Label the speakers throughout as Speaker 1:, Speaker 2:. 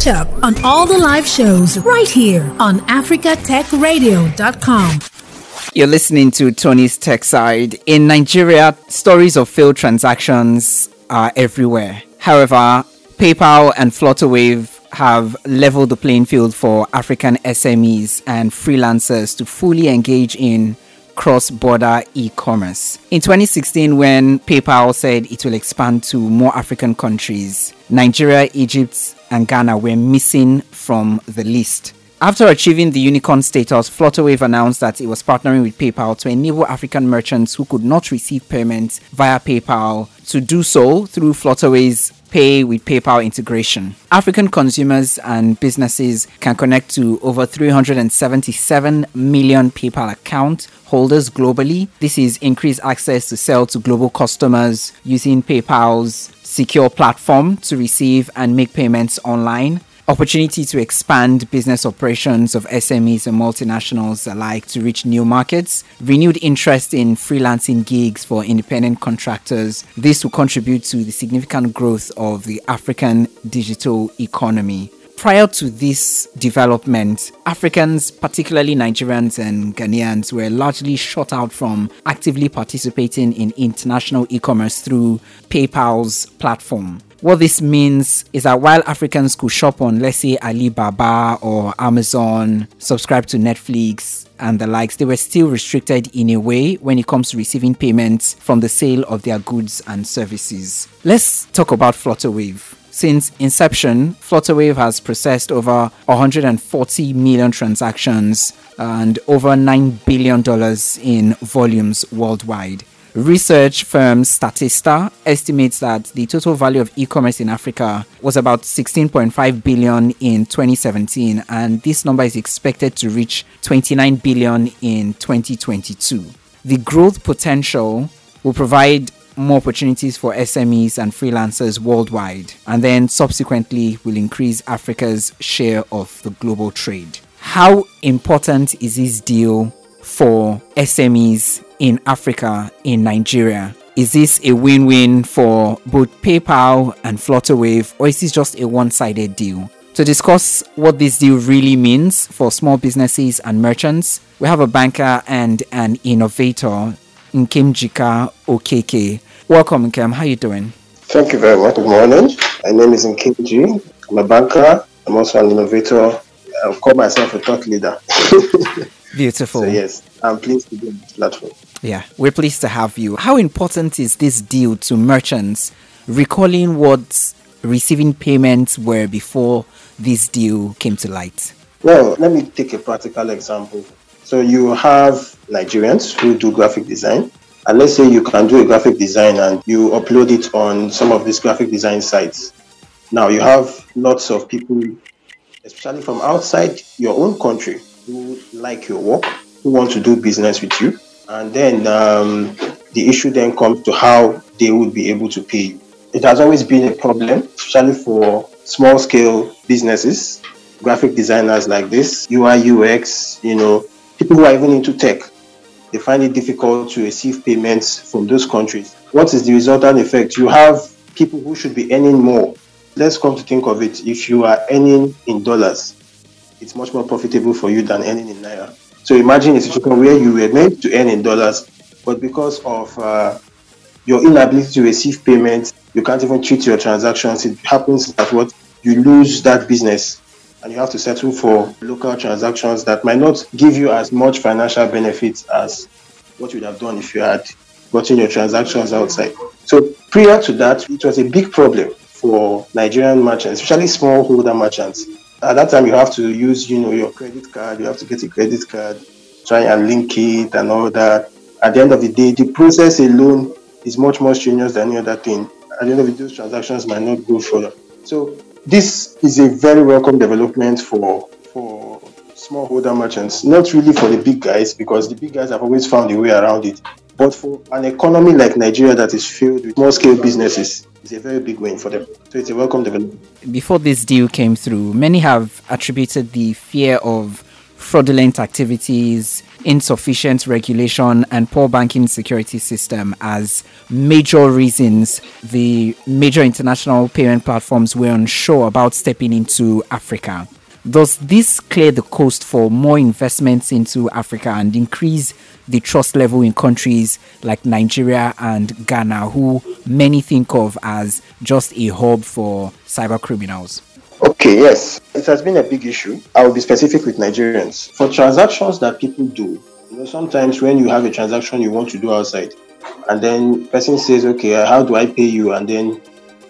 Speaker 1: Catch up on all the live shows right here on africatechradio.com.
Speaker 2: You're listening to Tony's Tech Side. In Nigeria, stories of failed transactions are everywhere. However, PayPal and Flutterwave have leveled the playing field for African SMEs and freelancers to fully engage in cross border e commerce. In 2016, when PayPal said it will expand to more African countries, Nigeria, Egypt, and Ghana were missing from the list. After achieving the unicorn status, Flutterwave announced that it was partnering with PayPal to enable African merchants who could not receive payments via PayPal to do so through Flutterwave's Pay with PayPal integration. African consumers and businesses can connect to over 377 million PayPal account holders globally. This is increased access to sell to global customers using PayPal's secure platform to receive and make payments online opportunity to expand business operations of SMEs and multinationals alike to reach new markets, renewed interest in freelancing gigs for independent contractors. This will contribute to the significant growth of the African digital economy. Prior to this development, Africans, particularly Nigerians and Ghanaians, were largely shut out from actively participating in international e commerce through PayPal's platform. What this means is that while Africans could shop on, let's say, Alibaba or Amazon, subscribe to Netflix and the likes, they were still restricted in a way when it comes to receiving payments from the sale of their goods and services. Let's talk about Flutterwave. Since inception, Flutterwave has processed over 140 million transactions and over $9 billion in volumes worldwide. Research firm Statista estimates that the total value of e-commerce in Africa was about 16.5 billion in 2017 and this number is expected to reach 29 billion in 2022. The growth potential will provide more opportunities for SMEs and freelancers worldwide and then subsequently will increase Africa's share of the global trade. How important is this deal for SMEs in Africa, in Nigeria? Is this a win win for both PayPal and Flutterwave, or is this just a one sided deal? To discuss what this deal really means for small businesses and merchants, we have a banker and an innovator, Nkemjika Okeke. Welcome, Nkem. How are you doing?
Speaker 3: Thank you very much. Good morning. My name is Nkem I'm a banker. I'm also an innovator. I call myself a thought leader.
Speaker 2: Beautiful.
Speaker 3: So, yes, I'm pleased to be on this platform.
Speaker 2: Yeah, we're pleased to have you. How important is this deal to merchants, recalling what receiving payments were before this deal came to light?
Speaker 3: Well, let me take a practical example. So you have Nigerians who do graphic design, and let's say you can do a graphic design and you upload it on some of these graphic design sites. Now you have lots of people, especially from outside your own country, who like your work, who want to do business with you. And then um, the issue then comes to how they would be able to pay you. It has always been a problem, especially for small scale businesses, graphic designers like this, UI, UX, you know, people who are even into tech. They find it difficult to receive payments from those countries. What is the resultant effect? You have people who should be earning more. Let's come to think of it. If you are earning in dollars, it's much more profitable for you than earning in naira. So imagine a situation where you were meant to earn in dollars, but because of uh, your inability to receive payments, you can't even treat your transactions. It happens that what you lose that business and you have to settle for local transactions that might not give you as much financial benefits as what you would have done if you had gotten your transactions outside. So prior to that, it was a big problem for Nigerian merchants, especially smallholder merchants. At that time you have to use you know your credit card. You have to get a credit card try and link it and all that. At the end of the day the process alone is much more strenuous than any other thing. At the end of the day those transactions might not go further. So this is a very welcome development for for smallholder merchants not really for the big guys because the big guys have always found a way around it but for an economy like nigeria that is filled with small scale businesses it's a very big win for them. So it's a welcome development.
Speaker 2: Before this deal came through, many have attributed the fear of fraudulent activities, insufficient regulation, and poor banking security system as major reasons the major international payment platforms were unsure about stepping into Africa. Does this clear the coast for more investments into Africa and increase the trust level in countries like Nigeria and Ghana, who many think of as just a hub for cyber criminals?
Speaker 3: Okay, yes, it has been a big issue. I will be specific with Nigerians. For transactions that people do, you know, sometimes when you have a transaction you want to do outside, and then person says, "Okay, how do I pay you?" and then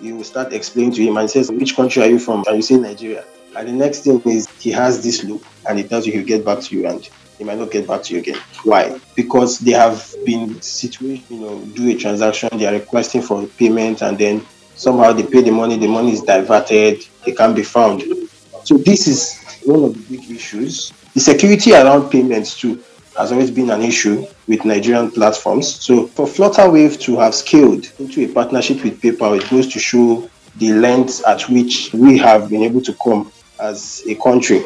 Speaker 3: you start explaining to him and says, "Which country are you from?" and you say Nigeria and the next thing is he has this loop and he tells you he'll get back to you and he might not get back to you again. Why? Because they have been situated, you know, do a transaction, they are requesting for payment and then somehow they pay the money, the money is diverted, they can't be found. So this is one of the big issues. The security around payments too has always been an issue with Nigerian platforms. So for Flutterwave to have scaled into a partnership with PayPal, it goes to show the length at which we have been able to come as a country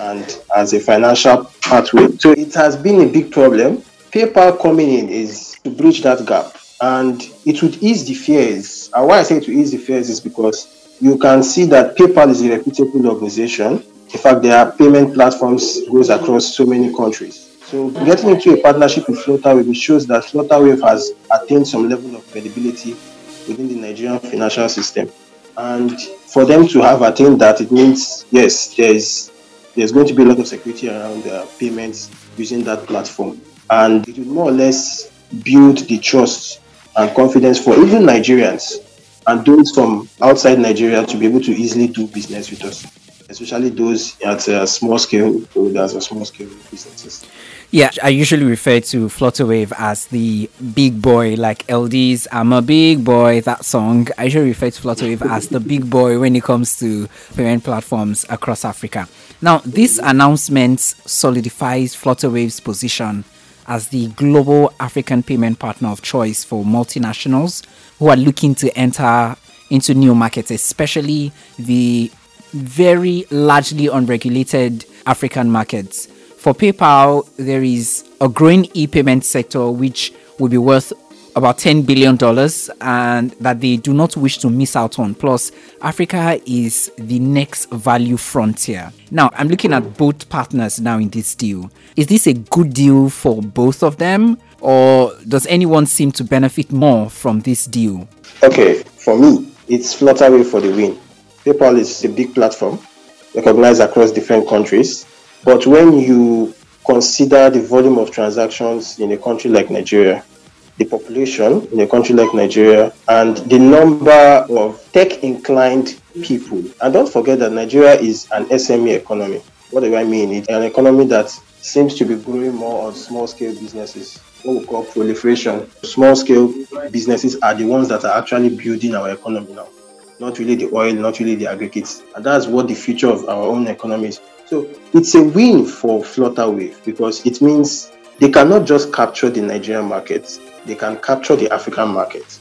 Speaker 3: and as a financial pathway. So it has been a big problem. PayPal coming in is to bridge that gap and it would ease the fears. And why I say to ease the fears is because you can see that PayPal is a reputable organization. In fact, their payment platforms goes across so many countries. So getting into a partnership with Flutterwave shows that Flutterwave has attained some level of credibility within the Nigerian financial system. And for them to have attained that, it means yes, there's there's going to be a lot of security around uh, payments using that platform, and it will more or less build the trust and confidence for even Nigerians and those from outside Nigeria to be able to easily do business with us, especially those at uh, small scale holders or small scale businesses.
Speaker 2: Yeah, I usually refer to Flutterwave as the big boy, like LD's I'm a big boy, that song. I usually refer to Flutterwave as the big boy when it comes to payment platforms across Africa. Now, this announcement solidifies Flutterwave's position as the global African payment partner of choice for multinationals who are looking to enter into new markets, especially the very largely unregulated African markets. For PayPal, there is a growing e payment sector which will be worth about $10 billion and that they do not wish to miss out on. Plus, Africa is the next value frontier. Now, I'm looking at both partners now in this deal. Is this a good deal for both of them, or does anyone seem to benefit more from this deal?
Speaker 3: Okay, for me, it's Flutterwave for the win. PayPal is a big platform recognized across different countries but when you consider the volume of transactions in a country like Nigeria, the population in a country like Nigeria, and the number of tech inclined people, and don't forget that Nigeria is an SME economy. What do I mean? It's an economy that seems to be growing more on small scale businesses, what we call proliferation. Small scale businesses are the ones that are actually building our economy now, not really the oil, not really the aggregates. And that's what the future of our own economy is. So it's a win for Flutterwave because it means they cannot just capture the Nigerian market, they can capture the African market.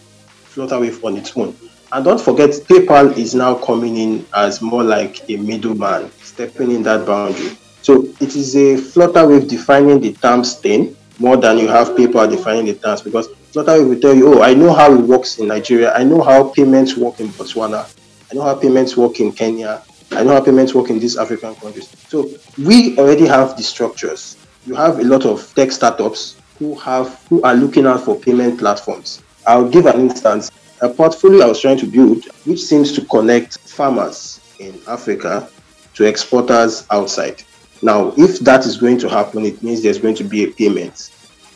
Speaker 3: Flutterwave on its own. And don't forget, PayPal is now coming in as more like a middleman, stepping in that boundary. So it is a Flutterwave defining the terms thing more than you have PayPal defining the terms because Flutterwave will tell you, oh, I know how it works in Nigeria, I know how payments work in Botswana, I know how payments work in Kenya, I know how payments work in these African countries. So we already have the structures. You have a lot of tech startups who have who are looking out for payment platforms. I'll give an instance. A portfolio I was trying to build, which seems to connect farmers in Africa to exporters outside. Now, if that is going to happen, it means there's going to be a payment.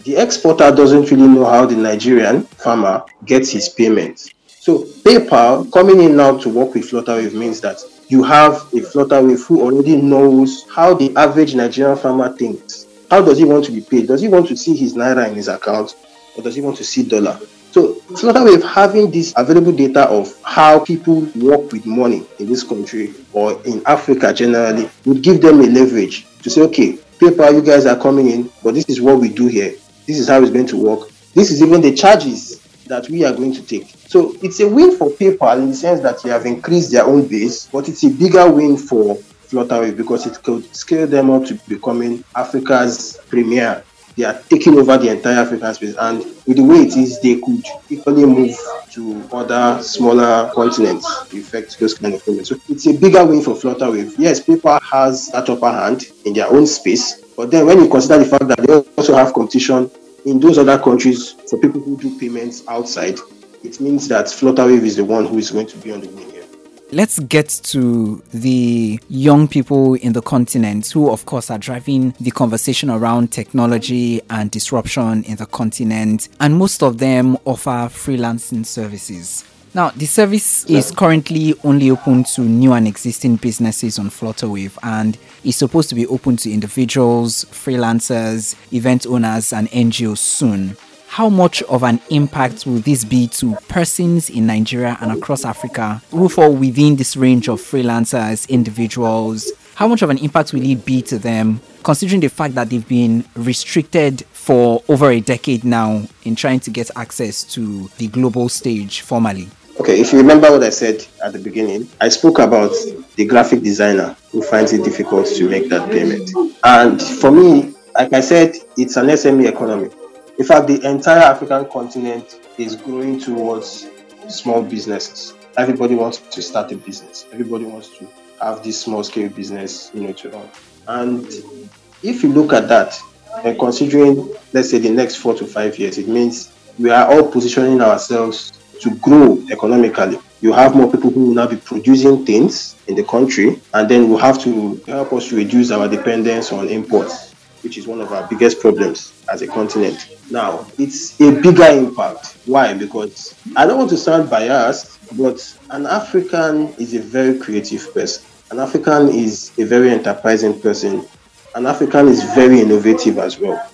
Speaker 3: The exporter doesn't really know how the Nigerian farmer gets his payment. So PayPal coming in now to work with Flutterwave means that you have a Flutterwave who already knows how the average Nigerian farmer thinks. How does he want to be paid? Does he want to see his naira in his account, or does he want to see dollar? So Flutterwave having this available data of how people work with money in this country or in Africa generally would give them a leverage to say, okay, PayPal, you guys are coming in, but this is what we do here. This is how it's going to work. This is even the charges that we are going to take. So it's a win for PayPal in the sense that they have increased their own base, but it's a bigger win for Flutterwave because it could scale them up to becoming Africa's premier. They are taking over the entire African space, and with the way it is, they could equally move to other smaller continents to effect those kind of payments. So it's a bigger win for Flutterwave. Yes, PayPal has that upper hand in their own space, but then when you consider the fact that they also have competition in those other countries for people who do payments outside, it means that Flutterwave is the one who is going to be on the win here.
Speaker 2: Let's get to the young people in the continent who, of course, are driving the conversation around technology and disruption in the continent, and most of them offer freelancing services. Now, the service is currently only open to new and existing businesses on Flutterwave and is supposed to be open to individuals, freelancers, event owners, and NGOs soon. How much of an impact will this be to persons in Nigeria and across Africa who fall within this range of freelancers, individuals? How much of an impact will it be to them, considering the fact that they've been restricted for over a decade now in trying to get access to the global stage formally?
Speaker 3: Okay, if you remember what I said at the beginning, I spoke about the graphic designer who finds it difficult to make that payment. And for me, like I said, it's an SME economy. In fact, the entire African continent is growing towards small businesses. Everybody wants to start a business. Everybody wants to have this small scale business, you know, to run. And if you look at that, and considering, let's say, the next four to five years, it means we are all positioning ourselves to grow economically. You have more people who will now be producing things in the country, and then we'll have to help us reduce our dependence on imports, which is one of our biggest problems as a continent. Now, it's a bigger impact. Why? Because I don't want to sound biased, but an African is a very creative person. An African is a very enterprising person. An African is very innovative as well.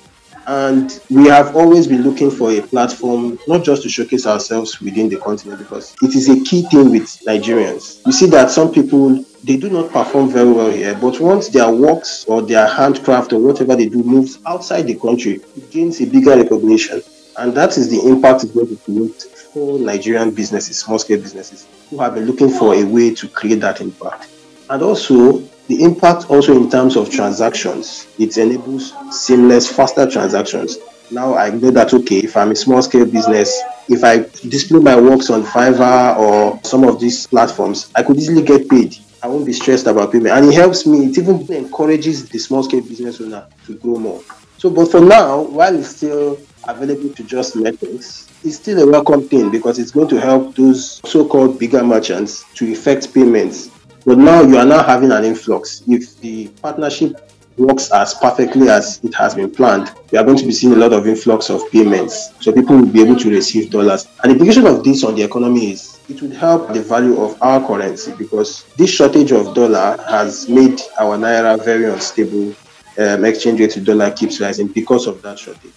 Speaker 3: And we have always been looking for a platform, not just to showcase ourselves within the continent, because it is a key thing with Nigerians. You see that some people they do not perform very well here, but once their works or their handcraft or whatever they do moves outside the country, it gains a bigger recognition. And that is the impact it's going to create for Nigerian businesses, small scale businesses, who have been looking for a way to create that impact. And also, the impact also in terms of transactions, it enables seamless, faster transactions. Now I know that okay, if I'm a small scale business, if I display my works on Fiverr or some of these platforms, I could easily get paid. I won't be stressed about payment. And it helps me, it even encourages the small scale business owner to grow more. So, but for now, while it's still available to just merchants, it's still a welcome thing because it's going to help those so called bigger merchants to effect payments but now you are now having an influx. If the partnership works as perfectly as it has been planned, we are going to be seeing a lot of influx of payments. So people will be able to receive dollars. And the implication of this on the economy is it would help the value of our currency because this shortage of dollar has made our naira very unstable. Um, exchange rate to dollar keeps rising because of that shortage.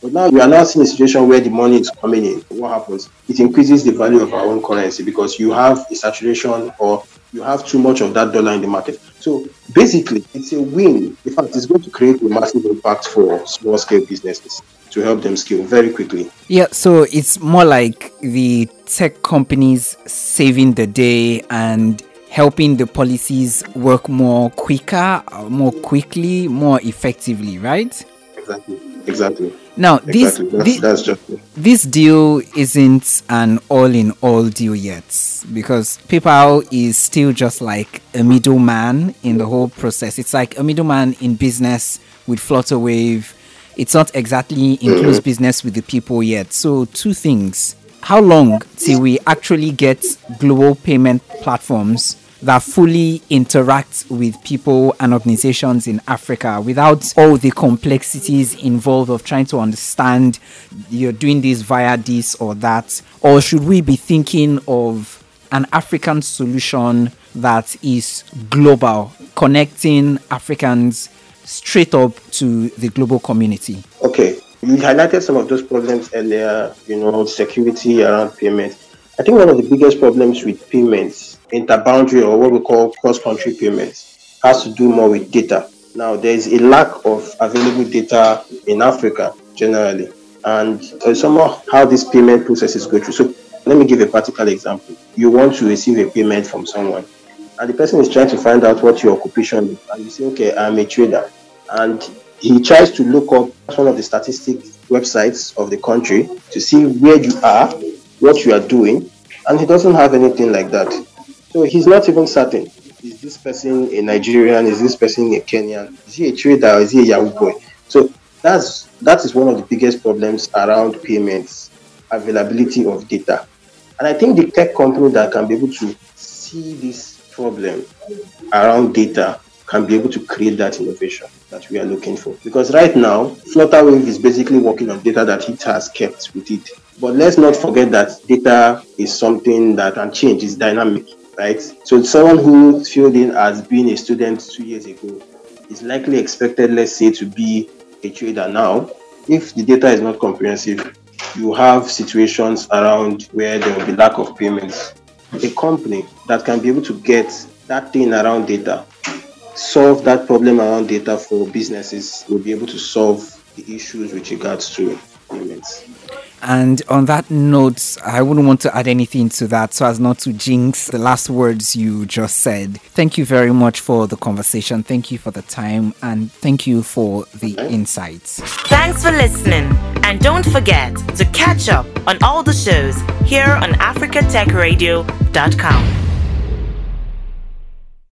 Speaker 3: But now we are now seeing a situation where the money is coming in. What happens? It increases the value of our own currency because you have a saturation or you have too much of that dollar in the market. So basically, it's a win. In fact, it's going to create a massive impact for small scale businesses to help them scale very quickly.
Speaker 2: Yeah, so it's more like the tech companies saving the day and helping the policies work more quicker, uh, more quickly, more effectively, right?
Speaker 3: Exactly. Exactly.
Speaker 2: Now, this,
Speaker 3: that's,
Speaker 2: this,
Speaker 3: that's just it.
Speaker 2: this deal isn't an all in all deal yet because PayPal is still just like a middleman in the whole process. It's like a middleman in business with Flutterwave. It's not exactly in mm-hmm. close business with the people yet. So, two things. How long till we actually get global payment platforms that fully interacts with people and organizations in Africa without all the complexities involved of trying to understand you're doing this via this or that? Or should we be thinking of an African solution that is global, connecting Africans straight up to the global community?
Speaker 3: Okay. You highlighted some of those problems earlier, you know, security around payment. I think one of the biggest problems with payments interboundary or what we call cross-country payments has to do more with data. Now, there is a lack of available data in Africa generally, and uh, somehow how this payment processes go through. So, let me give a practical example. You want to receive a payment from someone. and the person is trying to find out what your occupation is, and you say, okay, I'm a trader, and he tries to look up one of the statistic websites of the country to see where you are, what you are doing, and he doesn't have anything like that. So he's not even certain. Is this person a Nigerian? Is this person a Kenyan? Is he a trader is he a Yahoo boy? So that's that is one of the biggest problems around payments, availability of data. And I think the tech company that can be able to see this problem around data can be able to create that innovation that we are looking for. Because right now, Flutterwave is basically working on data that it has kept with it. But let's not forget that data is something that can change, it's dynamic, right? So someone who filled in as being a student two years ago is likely expected, let's say, to be a trader now. If the data is not comprehensive, you have situations around where there will be lack of payments. A company that can be able to get that thing around data solve that problem around data for businesses will be able to solve the issues with regards to payments.
Speaker 2: And on that note, I wouldn't want to add anything to that so as not to jinx the last words you just said. Thank you very much for the conversation. Thank you for the time and thank you for the insights.
Speaker 4: Thanks for listening. And don't forget to catch up on all the shows here on AfricaTechRadio.com.